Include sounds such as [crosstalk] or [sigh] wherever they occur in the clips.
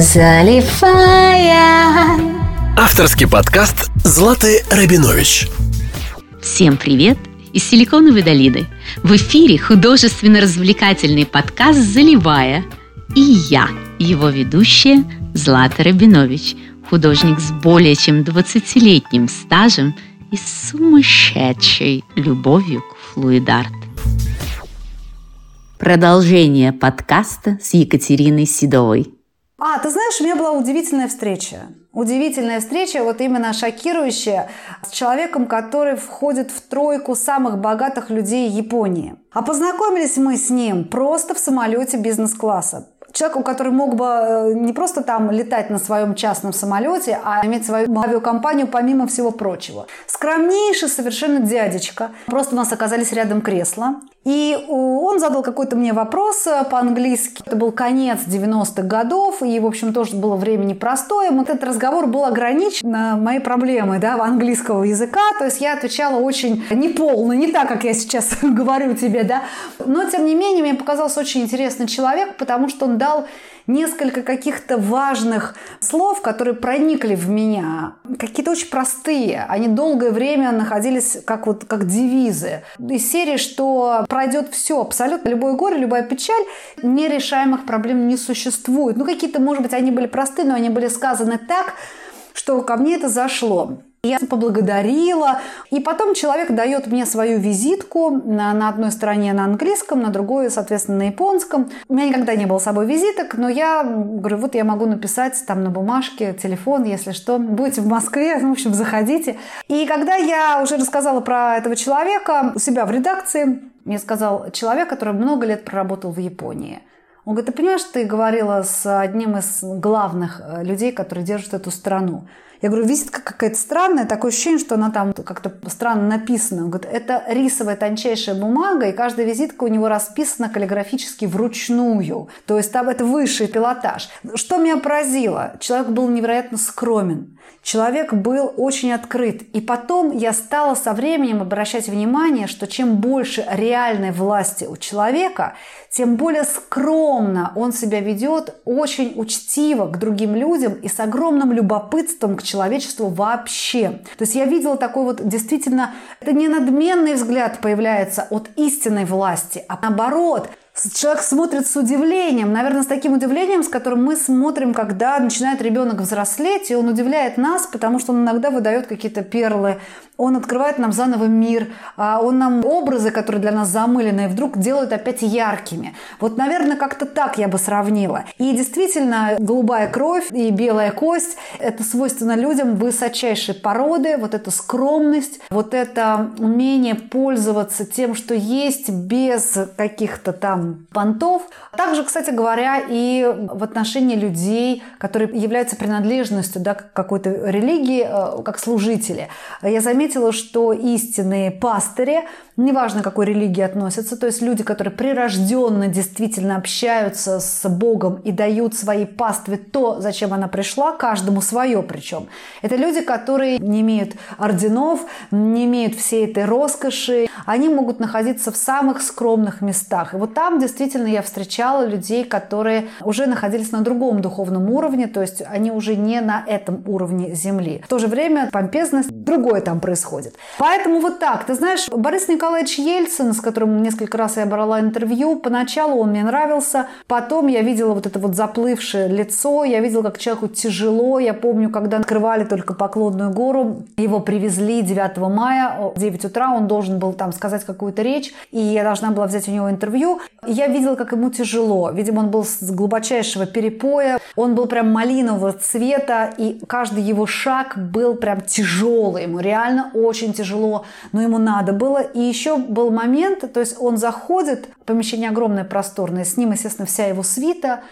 заливая. Авторский подкаст Златы Рабинович. Всем привет из Силиконовой долины. В эфире художественно-развлекательный подкаст «Заливая». И я, его ведущая Злата Рабинович, художник с более чем 20-летним стажем и сумасшедшей любовью к флуидарт. Продолжение подкаста с Екатериной Седовой. А, ты знаешь, у меня была удивительная встреча. Удивительная встреча, вот именно шокирующая, с человеком, который входит в тройку самых богатых людей Японии. А познакомились мы с ним просто в самолете бизнес-класса человек, у которого мог бы э, не просто там летать на своем частном самолете, а иметь свою авиакомпанию помимо всего прочего. Скромнейший совершенно дядечка. Просто у нас оказались рядом кресла. И он задал какой-то мне вопрос э, по-английски. Это был конец 90-х годов, и, в общем, тоже было время непростое. Вот этот разговор был ограничен на мои проблемы да, английского языка. То есть я отвечала очень неполно, не так, как я сейчас [laughs] говорю тебе, да. Но, тем не менее, мне показался очень интересный человек, потому что он дал несколько каких-то важных слов, которые проникли в меня. Какие-то очень простые. Они долгое время находились как, вот, как девизы. Из серии, что пройдет все, абсолютно любое горе, любая печаль, нерешаемых проблем не существует. Ну, какие-то, может быть, они были простые, но они были сказаны так, что ко мне это зашло. Я поблагодарила. И потом человек дает мне свою визитку на, на одной стороне на английском, на другой, соответственно, на японском. У меня никогда не было с собой визиток, но я говорю, вот я могу написать там на бумажке телефон, если что. Будете в Москве, в общем, заходите. И когда я уже рассказала про этого человека у себя в редакции, мне сказал человек, который много лет проработал в Японии. Он говорит, ты понимаешь, ты говорила с одним из главных э, людей, которые держат эту страну. Я говорю, визитка какая-то странная, такое ощущение, что она там как-то странно написана. Он говорит, это рисовая тончайшая бумага, и каждая визитка у него расписана каллиграфически вручную. То есть там это высший пилотаж. Что меня поразило? Человек был невероятно скромен. Человек был очень открыт. И потом я стала со временем обращать внимание, что чем больше реальной власти у человека, тем более скромно он себя ведет, очень учтиво к другим людям и с огромным любопытством к человечеству вообще. То есть я видела такой вот действительно, это не надменный взгляд появляется от истинной власти, а наоборот – человек смотрит с удивлением, наверное, с таким удивлением, с которым мы смотрим, когда начинает ребенок взрослеть, и он удивляет нас, потому что он иногда выдает какие-то перлы, он открывает нам заново мир, а он нам образы, которые для нас замыленные, вдруг делают опять яркими. Вот, наверное, как-то так я бы сравнила. И действительно, голубая кровь и белая кость – это свойственно людям высочайшей породы, вот эта скромность, вот это умение пользоваться тем, что есть, без каких-то там понтов. Также, кстати говоря, и в отношении людей, которые являются принадлежностью да, какой-то религии, э, как служители. Я заметила, заметила, что истинные пастыри, неважно какой религии относятся, то есть люди, которые прирожденно действительно общаются с Богом и дают своей пастве то, зачем она пришла, каждому свое причем. Это люди, которые не имеют орденов, не имеют всей этой роскоши, они могут находиться в самых скромных местах. И вот там действительно я встречала людей, которые уже находились на другом духовном уровне, то есть они уже не на этом уровне земли. В то же время помпезность другое там происходит происходит. Поэтому вот так. Ты знаешь, Борис Николаевич Ельцин, с которым несколько раз я брала интервью, поначалу он мне нравился, потом я видела вот это вот заплывшее лицо, я видела, как человеку тяжело. Я помню, когда открывали только Поклонную гору, его привезли 9 мая, в 9 утра, он должен был там сказать какую-то речь, и я должна была взять у него интервью. я видела, как ему тяжело. Видимо, он был с глубочайшего перепоя, он был прям малинового цвета, и каждый его шаг был прям тяжелый. Ему реально очень тяжело, но ему надо было. И еще был момент, то есть он заходит, помещение огромное, просторное, с ним, естественно, вся его свита,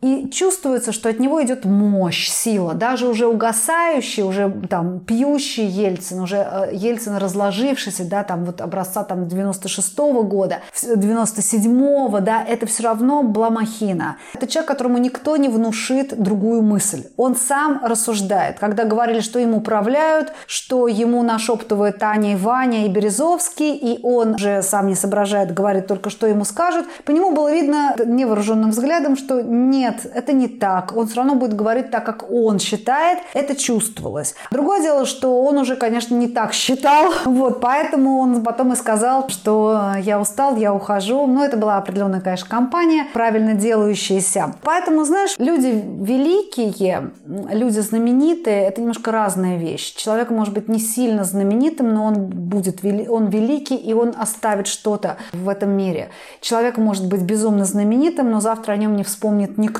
и чувствуется, что от него идет мощь, сила. Даже уже угасающий, уже там пьющий Ельцин, уже э, Ельцин разложившийся, да, там вот образца там 96-го года, 97-го, да, это все равно была махина. Это человек, которому никто не внушит другую мысль. Он сам рассуждает. Когда говорили, что им управляют, что ему нашептывают Таня и Ваня и Березовский, и он же сам не соображает, говорит только, что ему скажут, по нему было видно невооруженным взглядом, что не нет, это не так. Он все равно будет говорить так, как он считает. Это чувствовалось. Другое дело, что он уже, конечно, не так считал. [laughs] Вот, поэтому он потом и сказал, что я устал, я ухожу. Но это была определенная, конечно, компания, правильно делающаяся. Поэтому, знаешь, люди великие, люди знаменитые, это немножко разная вещь. Человек может быть не сильно знаменитым, но он будет, он великий, и он оставит что-то в этом мире. Человек может быть безумно знаменитым, но завтра о нем не вспомнит никто.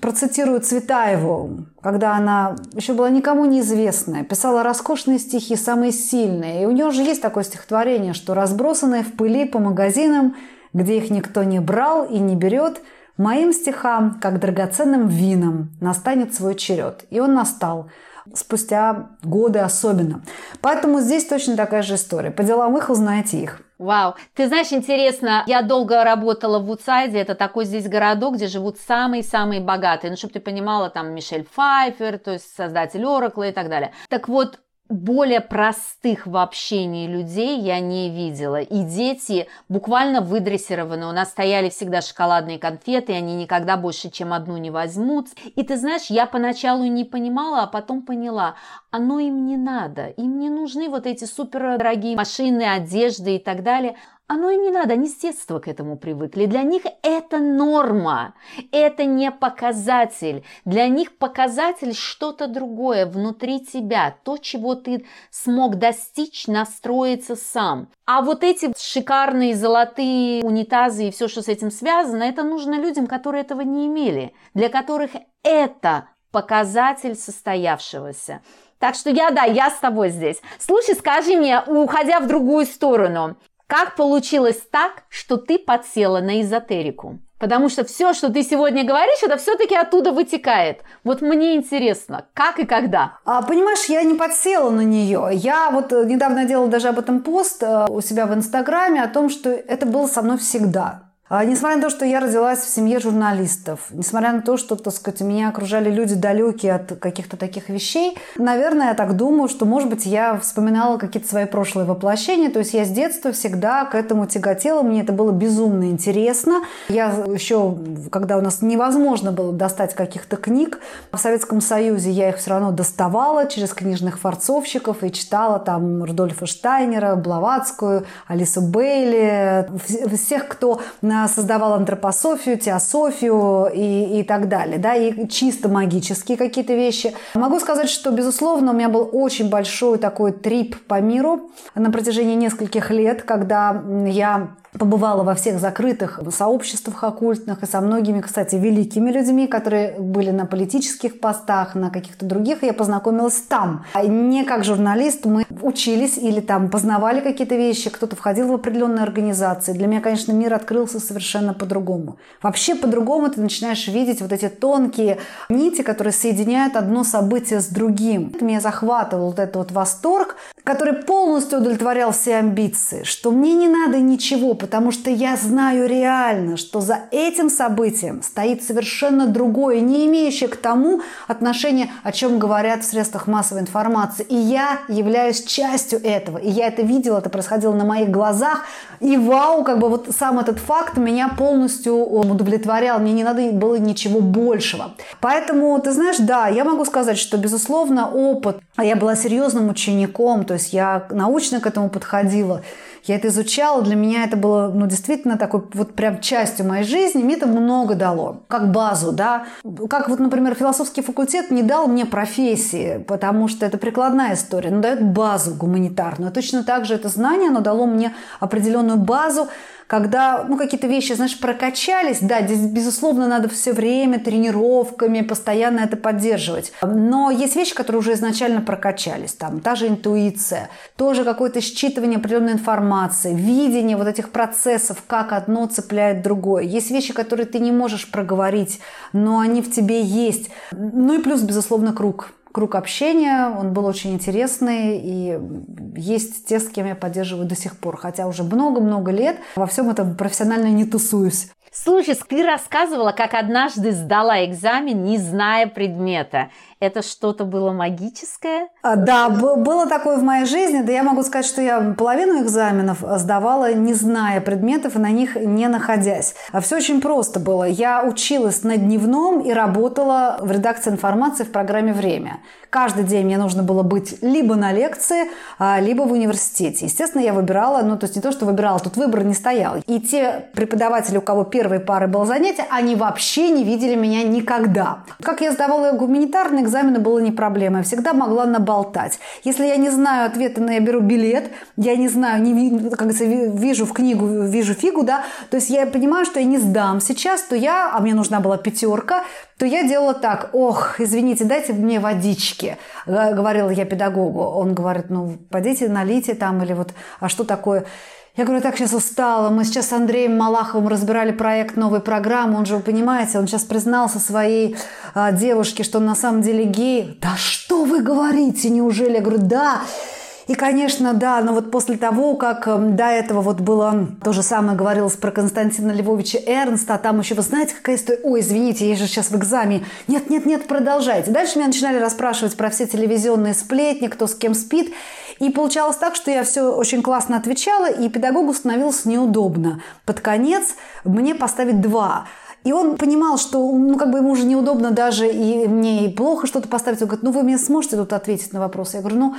Процитирую Цветаеву, когда она еще была никому неизвестная, писала роскошные стихи, самые сильные. И у нее уже есть такое стихотворение, что разбросанные в пыли по магазинам, где их никто не брал и не берет, моим стихам, как драгоценным винам, настанет свой черед. И он настал спустя годы особенно. Поэтому здесь точно такая же история. По делам их узнаете их. Вау. Ты знаешь, интересно, я долго работала в Вудсайде, это такой здесь городок, где живут самые-самые богатые. Ну, чтобы ты понимала, там Мишель Пфайфер, то есть создатель Оракла и так далее. Так вот, более простых в общении людей я не видела. И дети буквально выдрессированы. У нас стояли всегда шоколадные конфеты, и они никогда больше, чем одну не возьмут. И ты знаешь, я поначалу не понимала, а потом поняла, оно им не надо. Им не нужны вот эти супер дорогие машины, одежды и так далее. Оно им не надо, они с детства к этому привыкли. Для них это норма, это не показатель. Для них показатель что-то другое внутри тебя, то, чего ты смог достичь, настроиться сам. А вот эти шикарные золотые унитазы и все, что с этим связано, это нужно людям, которые этого не имели, для которых это показатель состоявшегося. Так что я, да, я с тобой здесь. Слушай, скажи мне, уходя в другую сторону, как получилось так, что ты подсела на эзотерику? Потому что все, что ты сегодня говоришь, это все-таки оттуда вытекает. Вот мне интересно, как и когда? А, понимаешь, я не подсела на нее. Я вот э, недавно делала даже об этом пост э, у себя в Инстаграме о том, что это было со мной всегда. А, несмотря на то, что я родилась в семье журналистов, несмотря на то, что, так сказать, меня окружали люди далекие от каких-то таких вещей, наверное, я так думаю, что, может быть, я вспоминала какие-то свои прошлые воплощения. То есть я с детства всегда к этому тяготела. Мне это было безумно интересно. Я еще, когда у нас невозможно было достать каких-то книг, в Советском Союзе я их все равно доставала через книжных форцовщиков и читала там Рудольфа Штайнера, Блаватскую, Алису Бейли, всех, кто на создавал антропософию, теософию и, и так далее, да, и чисто магические какие-то вещи. Могу сказать, что, безусловно, у меня был очень большой такой трип по миру на протяжении нескольких лет, когда я побывала во всех закрытых сообществах оккультных и со многими, кстати, великими людьми, которые были на политических постах, на каких-то других. Я познакомилась там. А не как журналист, мы учились или там познавали какие-то вещи, кто-то входил в определенные организации. Для меня, конечно, мир открылся совершенно по-другому. Вообще по-другому ты начинаешь видеть вот эти тонкие нити, которые соединяют одно событие с другим. Меня захватывал вот этот вот восторг, который полностью удовлетворял все амбиции, что мне не надо ничего, потому что я знаю реально, что за этим событием стоит совершенно другое, не имеющее к тому отношения, о чем говорят в средствах массовой информации. И я являюсь частью этого. И я это видела, это происходило на моих глазах. И вау, как бы вот сам этот факт меня полностью удовлетворял. Мне не надо было ничего большего. Поэтому, ты знаешь, да, я могу сказать, что, безусловно, опыт. Я была серьезным учеником, то есть я научно к этому подходила. Я это изучала, для меня это было, ну, действительно такой вот прям частью моей жизни, мне это много дало, как базу, да. Как вот, например, философский факультет не дал мне профессии, потому что это прикладная история, но дает базу гуманитарную. Точно так же это знание, оно дало мне определенную базу, когда ну, какие-то вещи, знаешь, прокачались, да, здесь, безусловно, надо все время тренировками постоянно это поддерживать. Но есть вещи, которые уже изначально прокачались. Там та же интуиция, тоже какое-то считывание определенной информации, видение вот этих процессов, как одно цепляет другое. Есть вещи, которые ты не можешь проговорить, но они в тебе есть. Ну и плюс, безусловно, круг круг общения, он был очень интересный, и есть те, с кем я поддерживаю до сих пор, хотя уже много-много лет во всем этом профессионально не тусуюсь. Слушай, ты рассказывала, как однажды сдала экзамен, не зная предмета. Это что-то было магическое? А, да, было такое в моей жизни. Да я могу сказать, что я половину экзаменов сдавала, не зная предметов и на них не находясь. А все очень просто было. Я училась на дневном и работала в редакции информации в программе «Время». Каждый день мне нужно было быть либо на лекции, а, либо в университете. Естественно, я выбирала, ну, то есть не то, что выбирала, тут выбор не стоял. И те преподаватели, у кого первой пары было занятие, они вообще не видели меня никогда. Как я сдавала гуманитарные экзамены, было не проблема. Я всегда могла наболтать. Если я не знаю ответа, но я беру билет, я не знаю, не, как говорится, вижу в книгу, вижу фигу, да, то есть я понимаю, что я не сдам сейчас, то я, а мне нужна была пятерка, то я делала так, ох, извините, дайте мне водички, говорила я педагогу. Он говорит, ну, пойдите налейте там, или вот, а что такое? Я говорю, так сейчас устала. Мы сейчас с Андреем Малаховым разбирали проект новой программы. Он же, вы понимаете, он сейчас признался своей а, девушке, что он на самом деле гей. Да что вы говорите, неужели? Я говорю, да. И, конечно, да, но вот после того, как до этого вот было то же самое говорилось про Константина Львовича Эрнста, а там еще, вы знаете, какая история? Ой, извините, я же сейчас в экзамене. Нет, нет, нет, продолжайте. Дальше меня начинали расспрашивать про все телевизионные сплетни, кто с кем спит. И получалось так, что я все очень классно отвечала, и педагогу становилось неудобно. Под конец мне поставить два. И он понимал, что ну, как бы ему уже неудобно даже и мне и плохо что-то поставить. Он говорит, ну вы мне сможете тут ответить на вопрос? Я говорю, ну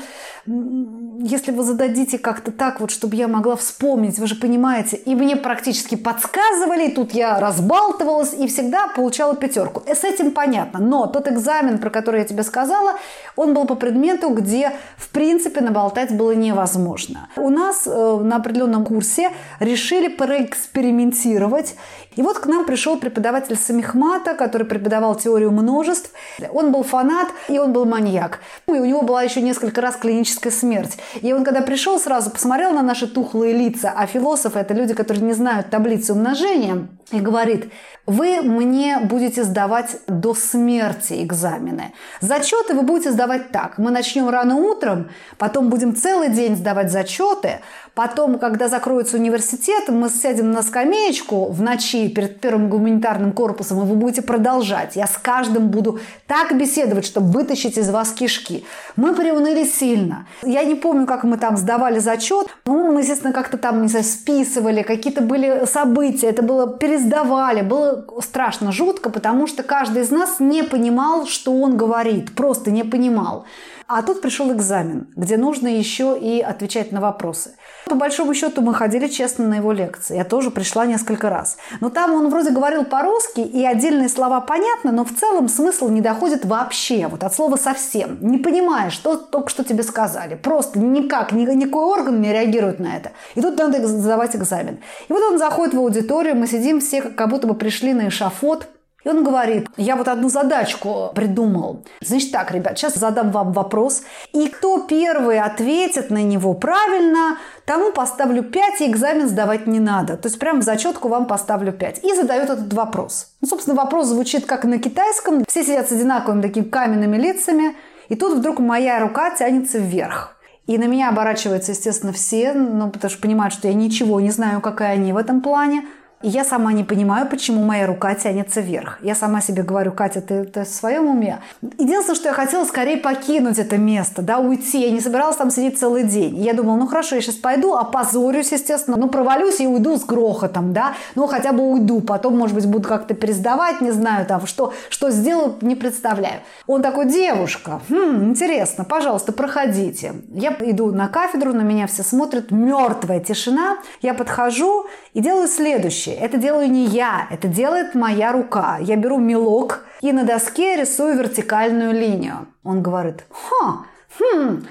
если вы зададите как-то так вот, чтобы я могла вспомнить, вы же понимаете. И мне практически подсказывали, и тут я разбалтывалась и всегда получала пятерку. И с этим понятно. Но тот экзамен, про который я тебе сказала, он был по предмету, где в принципе наболтать было невозможно. У нас э, на определенном курсе решили проэкспериментировать. И вот к нам пришел преподаватель Самихмата, который преподавал теорию множеств. Он был фанат, и он был маньяк. И у него была еще несколько раз клиническая смерть. И он, когда пришел, сразу посмотрел на наши тухлые лица, а философы – это люди, которые не знают таблицы умножения, и говорит, вы мне будете сдавать до смерти экзамены. Зачеты вы будете сдавать так. Мы начнем рано утром, потом будем целый день сдавать зачеты, потом, когда закроется университет, мы сядем на скамеечку в ночи перед первым гуманитарным корпусом, и вы будете продолжать. Я с каждым буду так беседовать, чтобы вытащить из вас кишки. Мы приуныли сильно. Я не помню, как мы там сдавали зачет. Ну, мы, естественно, как-то там, не знаю, списывали, какие-то были события, это было пересдавали, было страшно жутко, потому что каждый из нас не понимал, что он говорит, просто не понимал. А тут пришел экзамен, где нужно еще и отвечать на вопросы. По большому счету мы ходили честно на его лекции. Я тоже пришла несколько раз. Но там он вроде говорил по-русски, и отдельные слова понятны, но в целом смысл не доходит вообще, вот от слова совсем. Не понимаешь, что только что тебе сказали. Просто никак, никакой орган не реагирует на это. И тут надо сдавать экзамен. И вот он заходит в аудиторию, мы сидим все, как будто бы пришли на эшафот, и он говорит, я вот одну задачку придумал. Значит так, ребят, сейчас задам вам вопрос. И кто первый ответит на него правильно, тому поставлю 5, и экзамен сдавать не надо. То есть прям в зачетку вам поставлю 5. И задает этот вопрос. Ну, собственно, вопрос звучит как на китайском. Все сидят с одинаковыми такими каменными лицами. И тут вдруг моя рука тянется вверх. И на меня оборачиваются, естественно, все, ну, потому что понимают, что я ничего не знаю, какая они в этом плане. И я сама не понимаю, почему моя рука тянется вверх. Я сама себе говорю, Катя, ты, ты в своем уме? Единственное, что я хотела скорее покинуть это место, да, уйти. Я не собиралась там сидеть целый день. я думала, ну хорошо, я сейчас пойду, опозорюсь, естественно, ну провалюсь и уйду с грохотом, да, ну хотя бы уйду. Потом, может быть, буду как-то пересдавать, не знаю, там, что, что сделаю, не представляю. Он такой, девушка, хм, интересно, пожалуйста, проходите. Я иду на кафедру, на меня все смотрят, мертвая тишина. Я подхожу и делаю следующее следующее. Это делаю не я, это делает моя рука. Я беру мелок и на доске рисую вертикальную линию. Он говорит, ха, хм,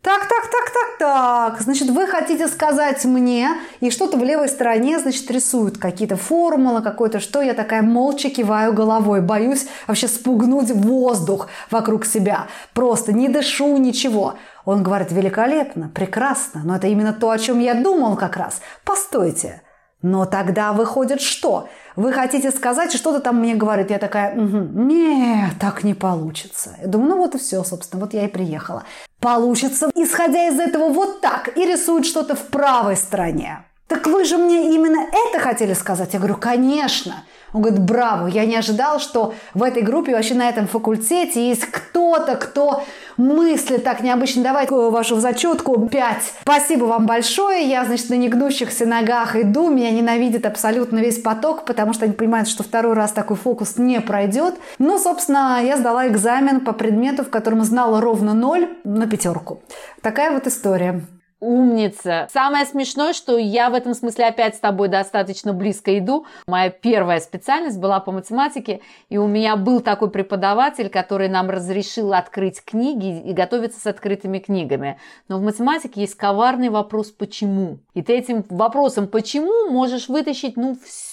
так, так, так, так, так. Значит, вы хотите сказать мне, и что-то в левой стороне, значит, рисуют какие-то формулы, какое-то что. Я такая молча киваю головой, боюсь вообще спугнуть воздух вокруг себя. Просто не дышу, ничего. Он говорит, великолепно, прекрасно, но это именно то, о чем я думал как раз. Постойте, но тогда выходит что? Вы хотите сказать, что-то там мне говорит. Я такая, угу, нет, так не получится. Я думаю, ну вот и все, собственно, вот я и приехала. Получится, исходя из этого, вот так. И рисует что-то в правой стороне. Так вы же мне именно это хотели сказать? Я говорю, конечно. Он говорит, браво, я не ожидал, что в этой группе, вообще на этом факультете есть кто-то, кто мыслит так необычно. Давайте вашу зачетку 5. Спасибо вам большое. Я, значит, на негнущихся ногах иду. Меня ненавидит абсолютно весь поток, потому что они понимают, что второй раз такой фокус не пройдет. Ну, собственно, я сдала экзамен по предмету, в котором знала ровно ноль на пятерку. Такая вот история. Умница. Самое смешное, что я в этом смысле опять с тобой достаточно близко иду. Моя первая специальность была по математике, и у меня был такой преподаватель, который нам разрешил открыть книги и готовиться с открытыми книгами. Но в математике есть коварный вопрос «почему?». И ты этим вопросом «почему?» можешь вытащить, ну, все.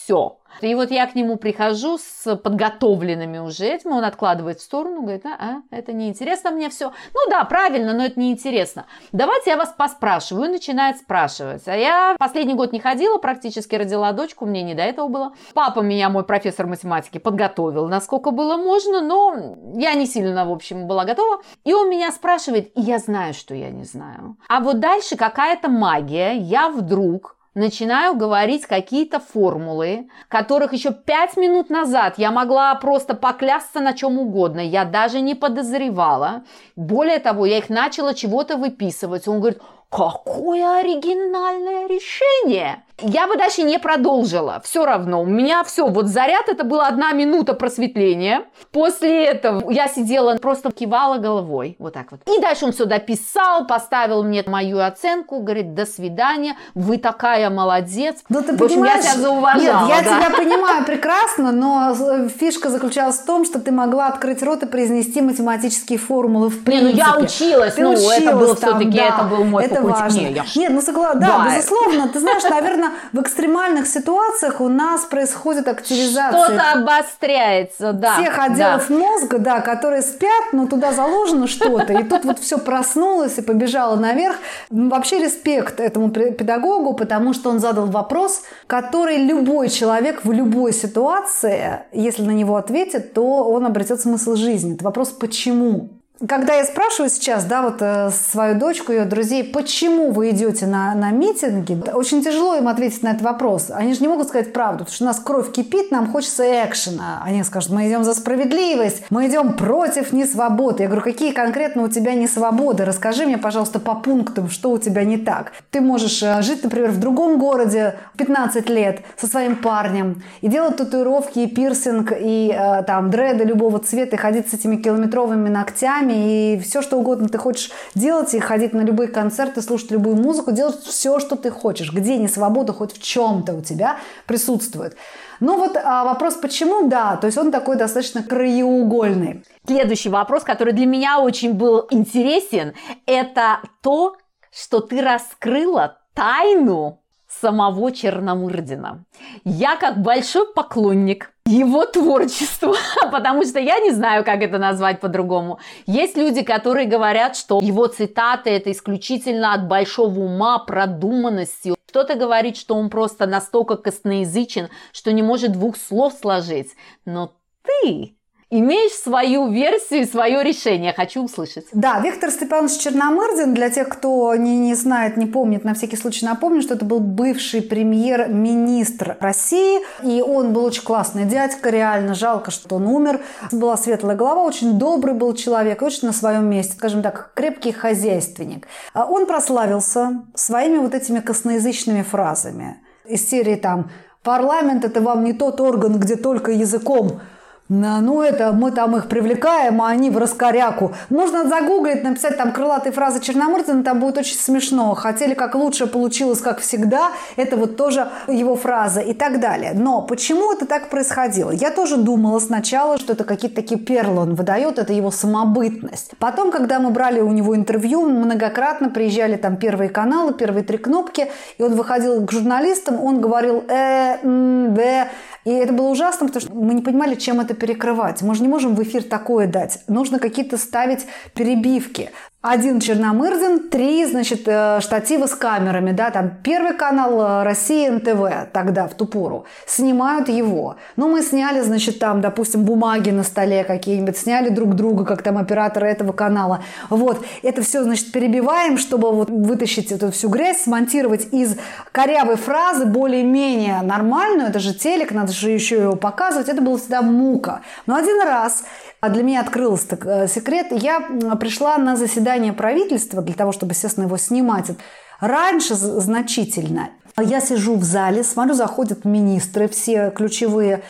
И вот я к нему прихожу с подготовленными уже этим, он откладывает в сторону, говорит, а, а это неинтересно мне все. Ну да, правильно, но это неинтересно. Давайте я вас поспрашиваю. И начинает спрашивать. А я последний год не ходила, практически родила дочку, мне не до этого было. Папа меня, мой профессор математики, подготовил, насколько было можно, но я не сильно, в общем, была готова. И он меня спрашивает, и я знаю, что я не знаю. А вот дальше какая-то магия, я вдруг начинаю говорить какие-то формулы, которых еще пять минут назад я могла просто поклясться на чем угодно. Я даже не подозревала. Более того, я их начала чего-то выписывать. Он говорит, какое оригинальное решение! Я бы дальше не продолжила. Все равно. У меня все. Вот заряд это была одна минута просветления. После этого я сидела, просто кивала головой. Вот так вот. И дальше он все дописал, поставил мне мою оценку. Говорит, до свидания. Вы такая молодец. Ну, ты в общем, понимаешь, я тебя зауважала. Нет, я да. тебя [laughs] понимаю прекрасно, но фишка заключалась в том, что ты могла открыть рот и произнести математические формулы в принципе. Не, ну я училась. Ты ну, училась это был все-таки, да, это был мой это факультет. важно. Не, я Нет, ну согласна, да, Да. безусловно. Ты знаешь, наверное, в экстремальных ситуациях у нас происходит активизация Что-то обостряется, да. тех отделов мозга, да, которые спят, но туда заложено что-то, и тут вот все проснулось и побежало наверх. Ну, Вообще респект этому пе- педагогу, потому что он задал вопрос, который любой человек в любой ситуации, если на него ответит, то он обретет смысл жизни. Это вопрос «почему?». Когда я спрашиваю сейчас, да, вот э, свою дочку, ее друзей, почему вы идете на, на митинги, очень тяжело им ответить на этот вопрос. Они же не могут сказать правду, потому что у нас кровь кипит, нам хочется экшена. Они скажут, мы идем за справедливость, мы идем против несвободы. Я говорю, какие конкретно у тебя несвободы? Расскажи мне, пожалуйста, по пунктам, что у тебя не так. Ты можешь э, жить, например, в другом городе 15 лет со своим парнем и делать татуировки, и пирсинг, и э, там дреды любого цвета, и ходить с этими километровыми ногтями, и все, что угодно ты хочешь делать, и ходить на любые концерты, слушать любую музыку, делать все, что ты хочешь. Где не свобода хоть в чем-то у тебя присутствует. Ну вот а вопрос почему, да, то есть он такой достаточно краеугольный. Следующий вопрос, который для меня очень был интересен, это то, что ты раскрыла тайну самого Черномырдина. Я как большой поклонник его творчества, [laughs] потому что я не знаю, как это назвать по-другому. Есть люди, которые говорят, что его цитаты это исключительно от большого ума, продуманности. Кто-то говорит, что он просто настолько косноязычен, что не может двух слов сложить. Но ты имеешь свою версию и свое решение. Хочу услышать. Да, Виктор Степанович Черномырдин, для тех, кто не, не знает, не помнит, на всякий случай напомню, что это был бывший премьер-министр России, и он был очень классный дядька, реально жалко, что он умер. Была светлая голова, очень добрый был человек, очень на своем месте, скажем так, крепкий хозяйственник. А Он прославился своими вот этими косноязычными фразами из серии там «Парламент – это вам не тот орган, где только языком Ну, это мы там их привлекаем, а они в раскоряку. Можно загуглить, написать там крылатые фразы Черномырдина, там будет очень смешно. Хотели как лучше, получилось как всегда. Это вот тоже его фраза и так далее. Но почему это так происходило? Я тоже думала сначала, что это какие-то такие перлы он выдает, это его самобытность. Потом, когда мы брали у него интервью, многократно приезжали там первые каналы, первые три кнопки, и он выходил к журналистам, он говорил э, м, б, и это было ужасно, потому что мы не понимали, чем это перекрывать. Мы же не можем в эфир такое дать. Нужно какие-то ставить перебивки. Один Черномырдин, три, значит, э, штатива с камерами, да, там первый канал э, России НТВ тогда, в ту пору, снимают его. Ну, мы сняли, значит, там, допустим, бумаги на столе какие-нибудь, сняли друг друга, как там операторы этого канала. Вот, это все, значит, перебиваем, чтобы вот вытащить эту всю грязь, смонтировать из корявой фразы более-менее нормальную, это же телек, надо же еще его показывать, это было всегда мука. Но один раз а для меня открылся э, секрет. Я пришла на заседание правительства для того, чтобы, естественно, его снимать. Раньше значительно. Я сижу в зале, смотрю, заходят министры все ключевые.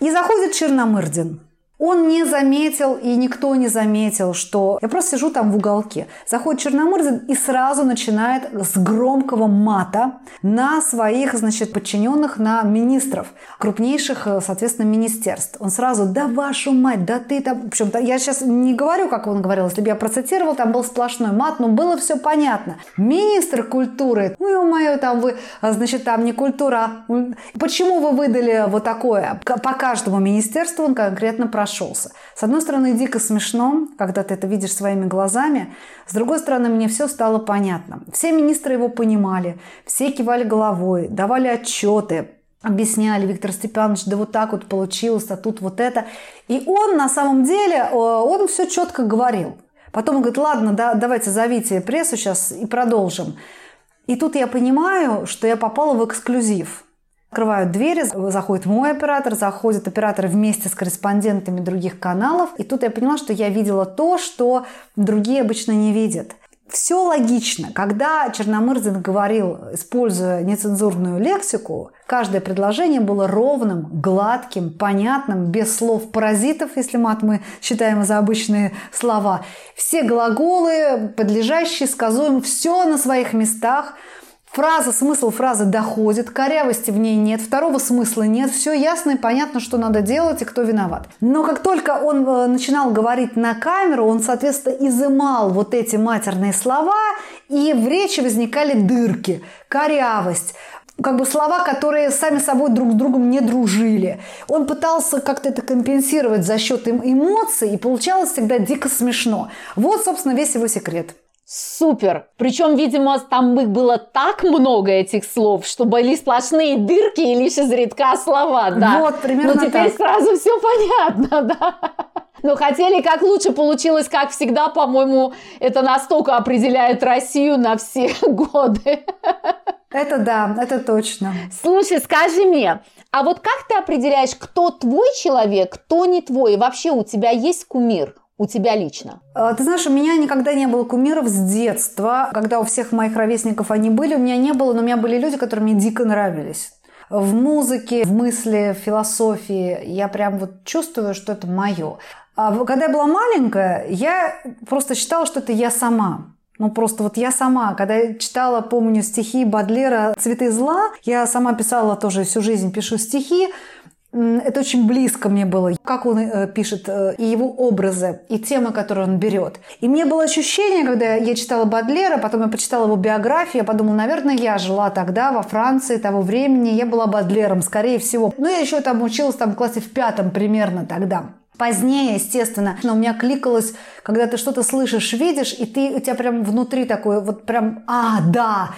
И заходит Черномырдин. Он не заметил, и никто не заметил, что я просто сижу там в уголке. Заходит Черномырдин и сразу начинает с громкого мата на своих, значит, подчиненных, на министров, крупнейших, э, соответственно, министерств. Он сразу, да вашу мать, да ты там... В общем, я сейчас не говорю, как он говорил, если бы я процитировал, там был сплошной мат, но было все понятно. Министр культуры, ну, ё-моё, там вы, а, значит, там не культура, а... Почему вы выдали вот такое? По каждому министерству он конкретно прошел прошелся. С одной стороны, дико смешно, когда ты это видишь своими глазами. С другой стороны, мне все стало понятно. Все министры его понимали, все кивали головой, давали отчеты, объясняли, Виктор Степанович, да вот так вот получилось, а тут вот это. И он на самом деле, э, он все четко говорил. Потом он говорит, ладно, да, давайте зовите прессу сейчас и продолжим. И тут я понимаю, что я попала в эксклюзив – Открывают двери, заходит мой оператор, заходят операторы вместе с корреспондентами других каналов. И тут я поняла, что я видела то, что другие обычно не видят. Все логично. Когда Черномырдин говорил, используя нецензурную лексику, каждое предложение было ровным, гладким, понятным, без слов паразитов, если мат мы считаем за обычные слова. Все глаголы, подлежащие, сказуемые, все на своих местах – Фраза, смысл фразы доходит, корявости в ней нет, второго смысла нет, все ясно и понятно, что надо делать и кто виноват. Но как только он э, начинал говорить на камеру, он, соответственно, изымал вот эти матерные слова, и в речи возникали дырки, корявость, как бы слова, которые сами собой друг с другом не дружили. Он пытался как-то это компенсировать за счет эмоций, и получалось всегда дико смешно. Вот, собственно, весь его секрет. Супер! Причем, видимо, там их было так много этих слов, что были сплошные дырки и лишь изредка слова, да. Вот, примерно Ну, теперь так. сразу все понятно, [laughs] да. Но хотели как лучше, получилось как всегда, по-моему, это настолько определяет Россию на все [laughs] годы. Это да, это точно. Слушай, скажи мне, а вот как ты определяешь, кто твой человек, кто не твой? И вообще у тебя есть кумир? У тебя лично? А, ты знаешь, у меня никогда не было кумиров с детства. Когда у всех моих ровесников они были, у меня не было, но у меня были люди, которые мне дико нравились. В музыке, в мысли, в философии я прям вот чувствую, что это мое. А когда я была маленькая, я просто считала, что это я сама. Ну, просто вот я сама, когда я читала, помню, стихи Бадлера «Цветы зла», я сама писала тоже всю жизнь, пишу стихи, это очень близко мне было, как он э, пишет, э, и его образы, и темы, которые он берет. И мне было ощущение, когда я читала Бадлера, потом я почитала его биографию, я подумала, наверное, я жила тогда во Франции того времени, я была Бадлером, скорее всего. Ну, я еще там училась там в классе в пятом примерно тогда. Позднее, естественно, но у меня кликалось, когда ты что-то слышишь, видишь, и ты, у тебя прям внутри такое, вот прям, а, да,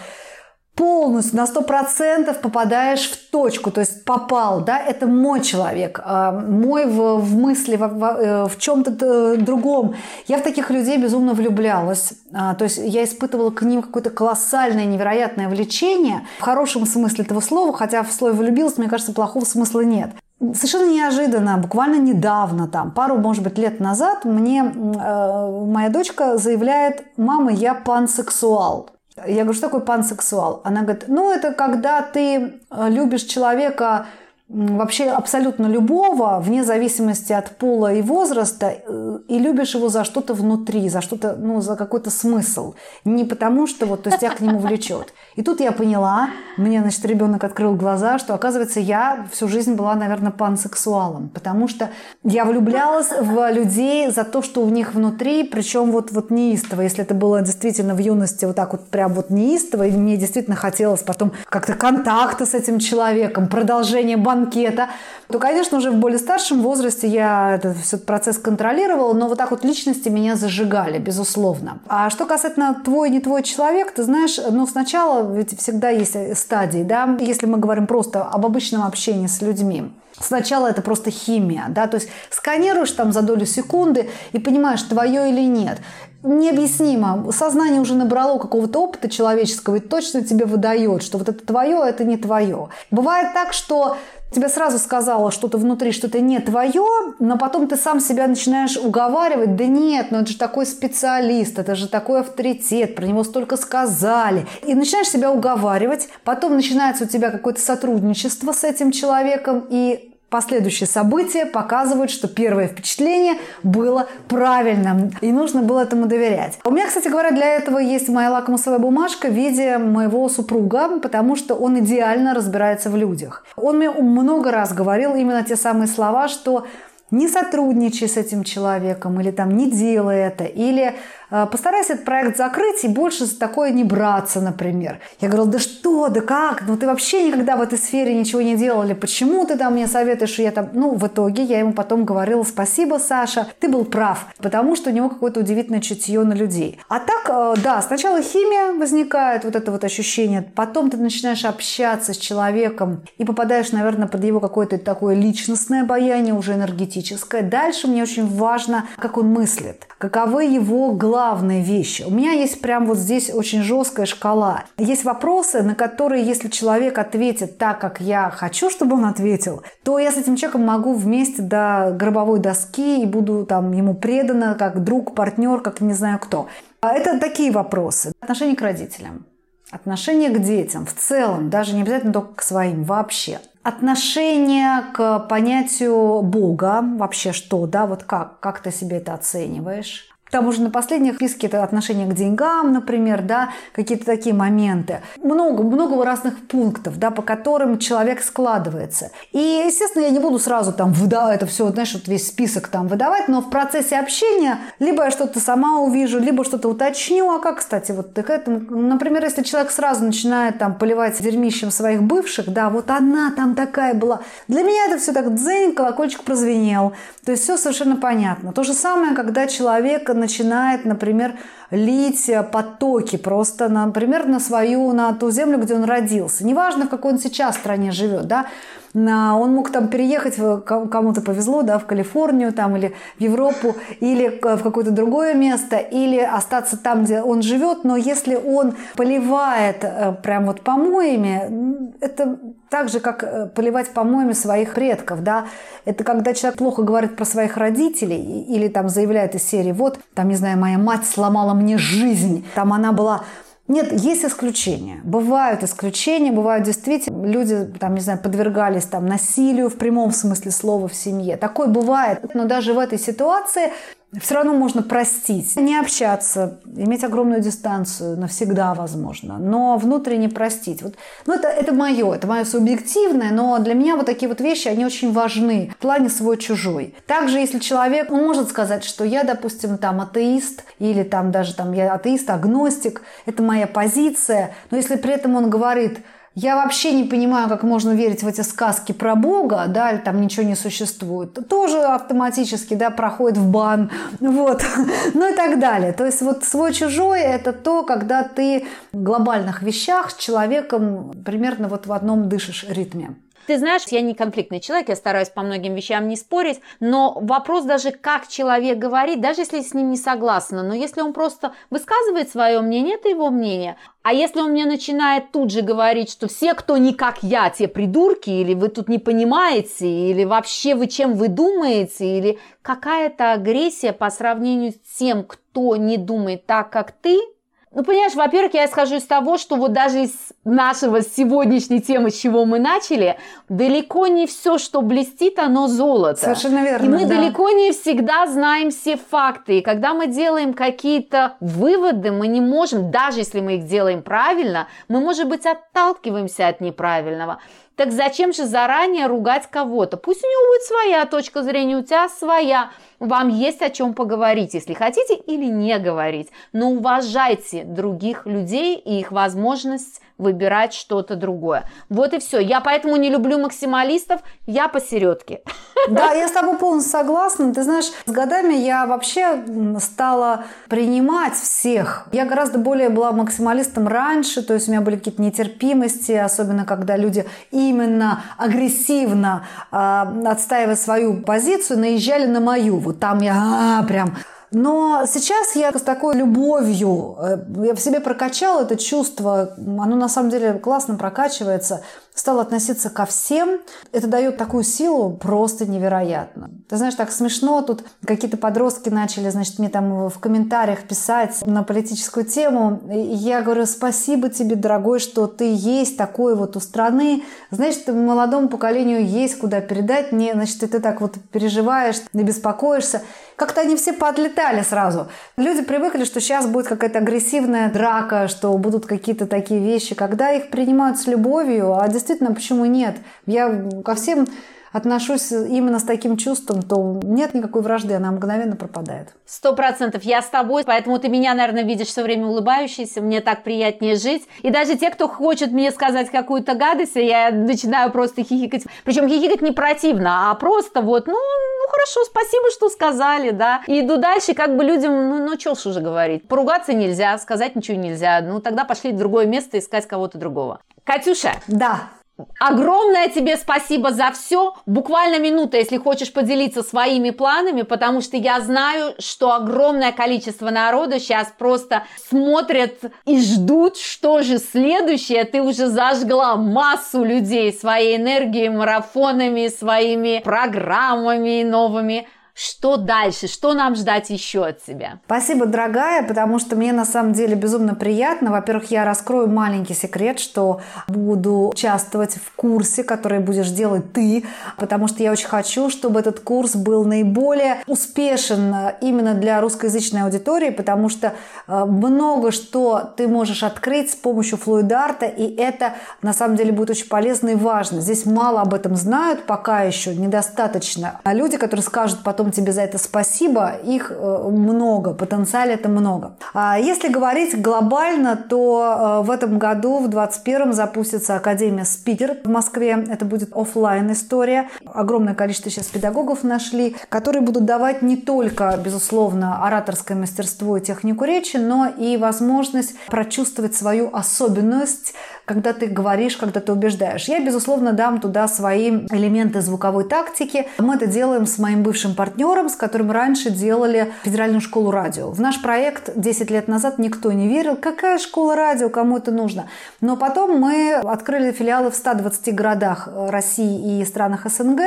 полностью на сто процентов попадаешь в точку, то есть попал, да, это мой человек, а, мой в, в мысли, в, в, э, в чем-то э, другом. Я в таких людей безумно влюблялась, а, то есть я испытывала к ним какое-то колоссальное, невероятное влечение, в хорошем смысле этого слова, хотя в слове влюбилась, мне кажется, плохого смысла нет. Совершенно неожиданно, буквально недавно, там, пару, может быть, лет назад, мне э, моя дочка заявляет, мама, я пансексуал. Я говорю, что такое пансексуал? Она говорит, ну это когда ты э, любишь человека вообще абсолютно любого, вне зависимости от пола и возраста, э, и любишь его за что-то внутри, за что-то, ну, за какой-то смысл. Не потому, что вот, то есть тебя к нему влечет. И тут я поняла, мне, значит, ребенок открыл глаза, что, оказывается, я всю жизнь была, наверное, пансексуалом, потому что я влюблялась в людей за то, что у них внутри, причем вот, вот неистово. Если это было действительно в юности вот так вот прям вот неистово, и мне действительно хотелось потом как-то контакта с этим человеком, продолжение банкета, то, конечно, уже в более старшем возрасте я этот, процесс контролировала, но вот так вот личности меня зажигали, безусловно. А что касательно твой, не твой человек, ты знаешь, ну сначала ведь всегда есть стадии, да, если мы говорим просто об обычном общении с людьми. Сначала это просто химия, да, то есть сканируешь там за долю секунды и понимаешь, твое или нет необъяснимо. Сознание уже набрало какого-то опыта человеческого и точно тебе выдает, что вот это твое, а это не твое. Бывает так, что тебе сразу сказала что-то внутри, что это не твое, но потом ты сам себя начинаешь уговаривать, да нет, ну это же такой специалист, это же такой авторитет, про него столько сказали. И начинаешь себя уговаривать, потом начинается у тебя какое-то сотрудничество с этим человеком, и Последующие события показывают, что первое впечатление было правильным, и нужно было этому доверять. У меня, кстати говоря, для этого есть моя лакмусовая бумажка в виде моего супруга, потому что он идеально разбирается в людях. Он мне много раз говорил именно те самые слова, что не сотрудничай с этим человеком, или там не делай это, или постарайся этот проект закрыть и больше за такое не браться, например. Я говорила, да что, да как, ну ты вообще никогда в этой сфере ничего не делали, почему ты там мне советуешь, что я там... Ну, в итоге я ему потом говорила, спасибо, Саша, ты был прав, потому что у него какое-то удивительное чутье на людей. А так, э, да, сначала химия возникает, вот это вот ощущение, потом ты начинаешь общаться с человеком и попадаешь, наверное, под его какое-то такое личностное обаяние, уже энергетическое. Дальше мне очень важно, как он мыслит, каковы его главные главные вещи. У меня есть прям вот здесь очень жесткая шкала. Есть вопросы, на которые, если человек ответит так, как я хочу, чтобы он ответил, то я с этим человеком могу вместе до гробовой доски и буду там ему предана, как друг, партнер, как не знаю кто. А это такие вопросы. Отношение к родителям. Отношение к детям в целом, даже не обязательно только к своим, вообще. Отношение к понятию Бога, вообще что, да, вот как, как ты себе это оцениваешь? Там уже на последних списке это отношение к деньгам, например, да, какие-то такие моменты. Много, много разных пунктов, да, по которым человек складывается. И, естественно, я не буду сразу там выдавать это все, знаешь, вот весь список там выдавать, но в процессе общения либо я что-то сама увижу, либо что-то уточню. А как, кстати, вот к этому, например, если человек сразу начинает там поливать дерьмищем своих бывших, да, вот она там такая была. Для меня это все так дзень, колокольчик прозвенел. То есть все совершенно понятно. То же самое, когда человек начинает, например, лить потоки просто, например, на свою, на ту землю, где он родился. Неважно, в какой он сейчас стране живет, да, он мог там переехать, кому-то повезло, да, в Калифорнию там, или в Европу, или в какое-то другое место, или остаться там, где он живет, но если он поливает э, прям вот помоями, это так же, как э, поливать помоями своих предков, да, это когда человек плохо говорит про своих родителей или там заявляет из серии, вот, там, не знаю, моя мать сломала мне жизнь, там она была нет, есть исключения. Бывают исключения, бывают действительно люди, там, не знаю, подвергались там насилию в прямом смысле слова в семье. Такое бывает. Но даже в этой ситуации все равно можно простить. Не общаться, иметь огромную дистанцию навсегда возможно, но внутренне простить. Вот, ну, это, это мое, это мое субъективное, но для меня вот такие вот вещи, они очень важны в плане свой-чужой. Также, если человек он может сказать, что я, допустим, там атеист, или там даже там я атеист, агностик, это моя позиция, но если при этом он говорит, я вообще не понимаю, как можно верить в эти сказки про Бога, да, или там ничего не существует, тоже автоматически, да, проходит в бан, вот, [laughs] ну и так далее. То есть вот свой-чужой – это то, когда ты в глобальных вещах с человеком примерно вот в одном дышишь ритме. Ты знаешь, я не конфликтный человек, я стараюсь по многим вещам не спорить, но вопрос даже, как человек говорит, даже если с ним не согласна, но если он просто высказывает свое мнение, это его мнение. А если он мне начинает тут же говорить, что все, кто не как я, те придурки, или вы тут не понимаете, или вообще вы чем вы думаете, или какая-то агрессия по сравнению с тем, кто не думает так, как ты – ну, понимаешь, во-первых, я исхожу из того, что вот даже из нашего сегодняшней темы, с чего мы начали, далеко не все, что блестит, оно золото. Совершенно верно. И мы да. далеко не всегда знаем все факты. И когда мы делаем какие-то выводы, мы не можем, даже если мы их делаем правильно, мы, может быть, отталкиваемся от неправильного. Так зачем же заранее ругать кого-то? Пусть у него будет своя точка зрения, у тебя своя. Вам есть о чем поговорить, если хотите, или не говорить. Но уважайте других людей и их возможность выбирать что-то другое. Вот и все. Я поэтому не люблю максималистов, я посередке. Да, я с тобой полностью согласна. Ты знаешь, с годами я вообще стала принимать всех. Я гораздо более была максималистом раньше, то есть у меня были какие-то нетерпимости, особенно когда люди именно агрессивно э, отстаивая свою позицию, наезжали на мою. Вот там я а, прям. Но сейчас я с такой любовью, э, я в себе прокачала это чувство, оно на самом деле классно прокачивается стал относиться ко всем, это дает такую силу просто невероятно. Ты знаешь, так смешно, тут какие-то подростки начали, значит, мне там в комментариях писать на политическую тему. И я говорю, спасибо тебе, дорогой, что ты есть такой вот у страны. Значит, молодому поколению есть куда передать. Не, значит, ты так вот переживаешь, не беспокоишься. Как-то они все поотлетали сразу. Люди привыкли, что сейчас будет какая-то агрессивная драка, что будут какие-то такие вещи. Когда их принимают с любовью, а действительно, почему нет? Я ко всем отношусь именно с таким чувством, то нет никакой вражды, она мгновенно пропадает. Сто процентов я с тобой, поэтому ты меня, наверное, видишь все время улыбающейся, мне так приятнее жить. И даже те, кто хочет мне сказать какую-то гадость, я начинаю просто хихикать. Причем хихикать не противно, а просто вот, ну, ну хорошо, спасибо, что сказали, да. И иду дальше, как бы людям, ну, ну что ж уже говорить. Поругаться нельзя, сказать ничего нельзя. Ну, тогда пошли в другое место искать кого-то другого. Катюша. Да. Огромное тебе спасибо за все. Буквально минута, если хочешь поделиться своими планами, потому что я знаю, что огромное количество народа сейчас просто смотрят и ждут, что же следующее. Ты уже зажгла массу людей своей энергией, марафонами, своими программами новыми. Что дальше? Что нам ждать еще от тебя? Спасибо, дорогая, потому что мне на самом деле безумно приятно. Во-первых, я раскрою маленький секрет, что буду участвовать в курсе, который будешь делать ты, потому что я очень хочу, чтобы этот курс был наиболее успешен именно для русскоязычной аудитории, потому что э, много что ты можешь открыть с помощью флуидарта, и это на самом деле будет очень полезно и важно. Здесь мало об этом знают, пока еще недостаточно. А люди, которые скажут потом тебе за это спасибо, их э, много, потенциале это много. А если говорить глобально, то э, в этом году, в 2021 запустится Академия Спикер в Москве. Это будет офлайн история. Огромное количество сейчас педагогов нашли, которые будут давать не только, безусловно, ораторское мастерство и технику речи, но и возможность прочувствовать свою особенность, когда ты говоришь, когда ты убеждаешь. Я, безусловно, дам туда свои элементы звуковой тактики. Мы это делаем с моим бывшим партнером, с которым раньше делали федеральную школу радио. В наш проект 10 лет назад никто не верил, какая школа радио, кому это нужно. Но потом мы открыли филиалы в 120 городах России и странах СНГ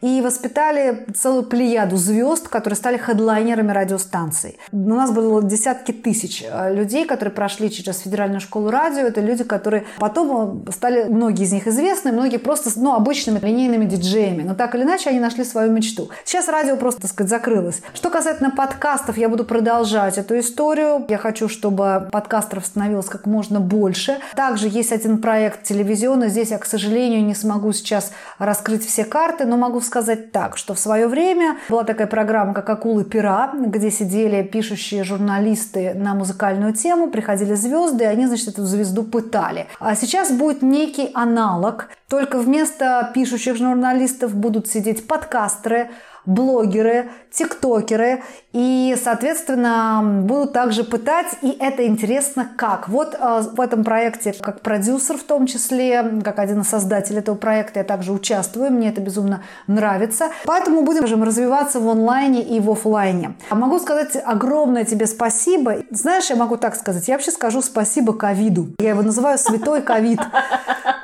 и воспитали целую плеяду звезд, которые стали хедлайнерами радиостанций. У нас было десятки тысяч людей, которые прошли через федеральную школу радио. Это люди, которые Потом э, стали многие из них известны, многие просто ну, обычными линейными диджеями. Но так или иначе они нашли свою мечту. Сейчас радио просто, так сказать, закрылось. Что касательно подкастов, я буду продолжать эту историю. Я хочу, чтобы подкастеров становилось как можно больше. Также есть один проект телевизионный. Здесь я, к сожалению, не смогу сейчас раскрыть все карты, но могу сказать так, что в свое время была такая программа, как «Акулы пера», где сидели пишущие журналисты на музыкальную тему, приходили звезды, и они, значит, эту звезду пытали. А сейчас будет некий аналог, только вместо пишущих журналистов будут сидеть подкастеры, блогеры, тиктокеры и, соответственно, будут также пытать, и это интересно как. Вот э, в этом проекте как продюсер в том числе, как один из создателей этого проекта, я также участвую, мне это безумно нравится. Поэтому будем, скажем, развиваться в онлайне и в офлайне. Могу сказать огромное тебе спасибо. Знаешь, я могу так сказать, я вообще скажу спасибо ковиду. Я его называю святой ковид.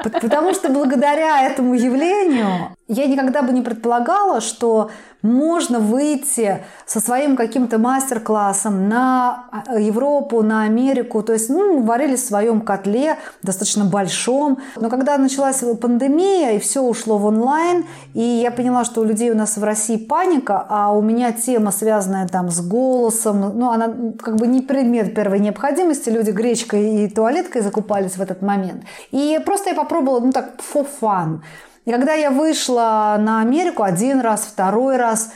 Потому что благодаря этому явлению я никогда бы не предполагала, что можно выйти со своим каким-то мастер-классом на а, Европу, на Америку. То есть, ну, варили в своем котле, достаточно большом. Но когда началась пандемия, и все ушло в онлайн, и я поняла, что у людей у нас в России паника, а у меня тема, связанная там с голосом, ну, она как бы не предмет первой необходимости. Люди гречкой и туалеткой закупались в этот момент. И просто я попробовала, ну, так, for fun. И когда я вышла на Америку один раз, второй раз,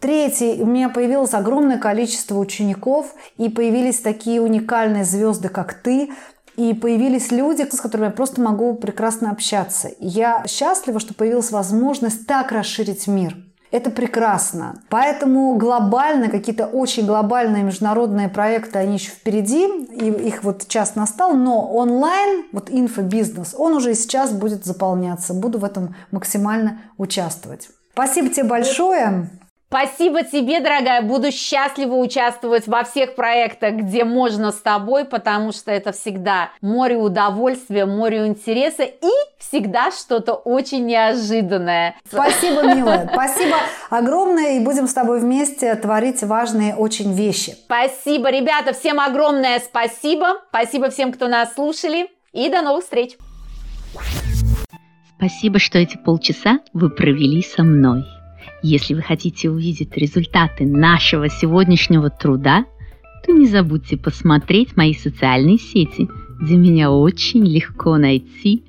Третий, у меня появилось огромное количество учеников, и появились такие уникальные звезды, как ты, и появились люди, с которыми я просто могу прекрасно общаться. И я счастлива, что появилась возможность так расширить мир. Это прекрасно. Поэтому глобально, какие-то очень глобальные международные проекты, они еще впереди, и их вот час настал, но онлайн, вот инфобизнес, он уже и сейчас будет заполняться. Буду в этом максимально участвовать. Спасибо тебе большое. Спасибо тебе, дорогая. Буду счастлива участвовать во всех проектах, где можно с тобой, потому что это всегда море удовольствия, море интереса и всегда что-то очень неожиданное. Спасибо, милая. Спасибо огромное. И будем с тобой вместе творить важные очень вещи. Спасибо, ребята. Всем огромное спасибо. Спасибо всем, кто нас слушали. И до новых встреч. Спасибо, что эти полчаса вы провели со мной. Если вы хотите увидеть результаты нашего сегодняшнего труда, то не забудьте посмотреть мои социальные сети, где меня очень легко найти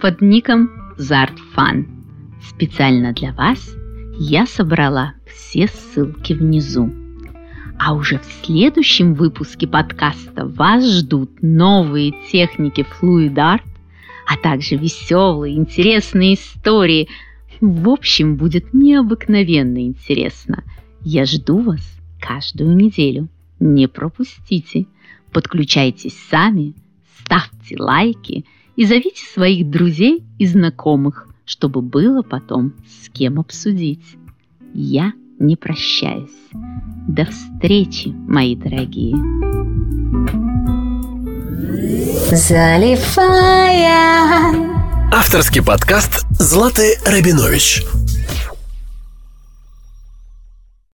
под ником ZartFun. Специально для вас я собрала все ссылки внизу. А уже в следующем выпуске подкаста вас ждут новые техники Fluid Art, а также веселые, интересные истории – в общем, будет необыкновенно интересно. Я жду вас каждую неделю. Не пропустите. Подключайтесь сами, ставьте лайки и зовите своих друзей и знакомых, чтобы было потом с кем обсудить. Я не прощаюсь. До встречи, мои дорогие. Заливая Авторский подкаст Златы Рабинович.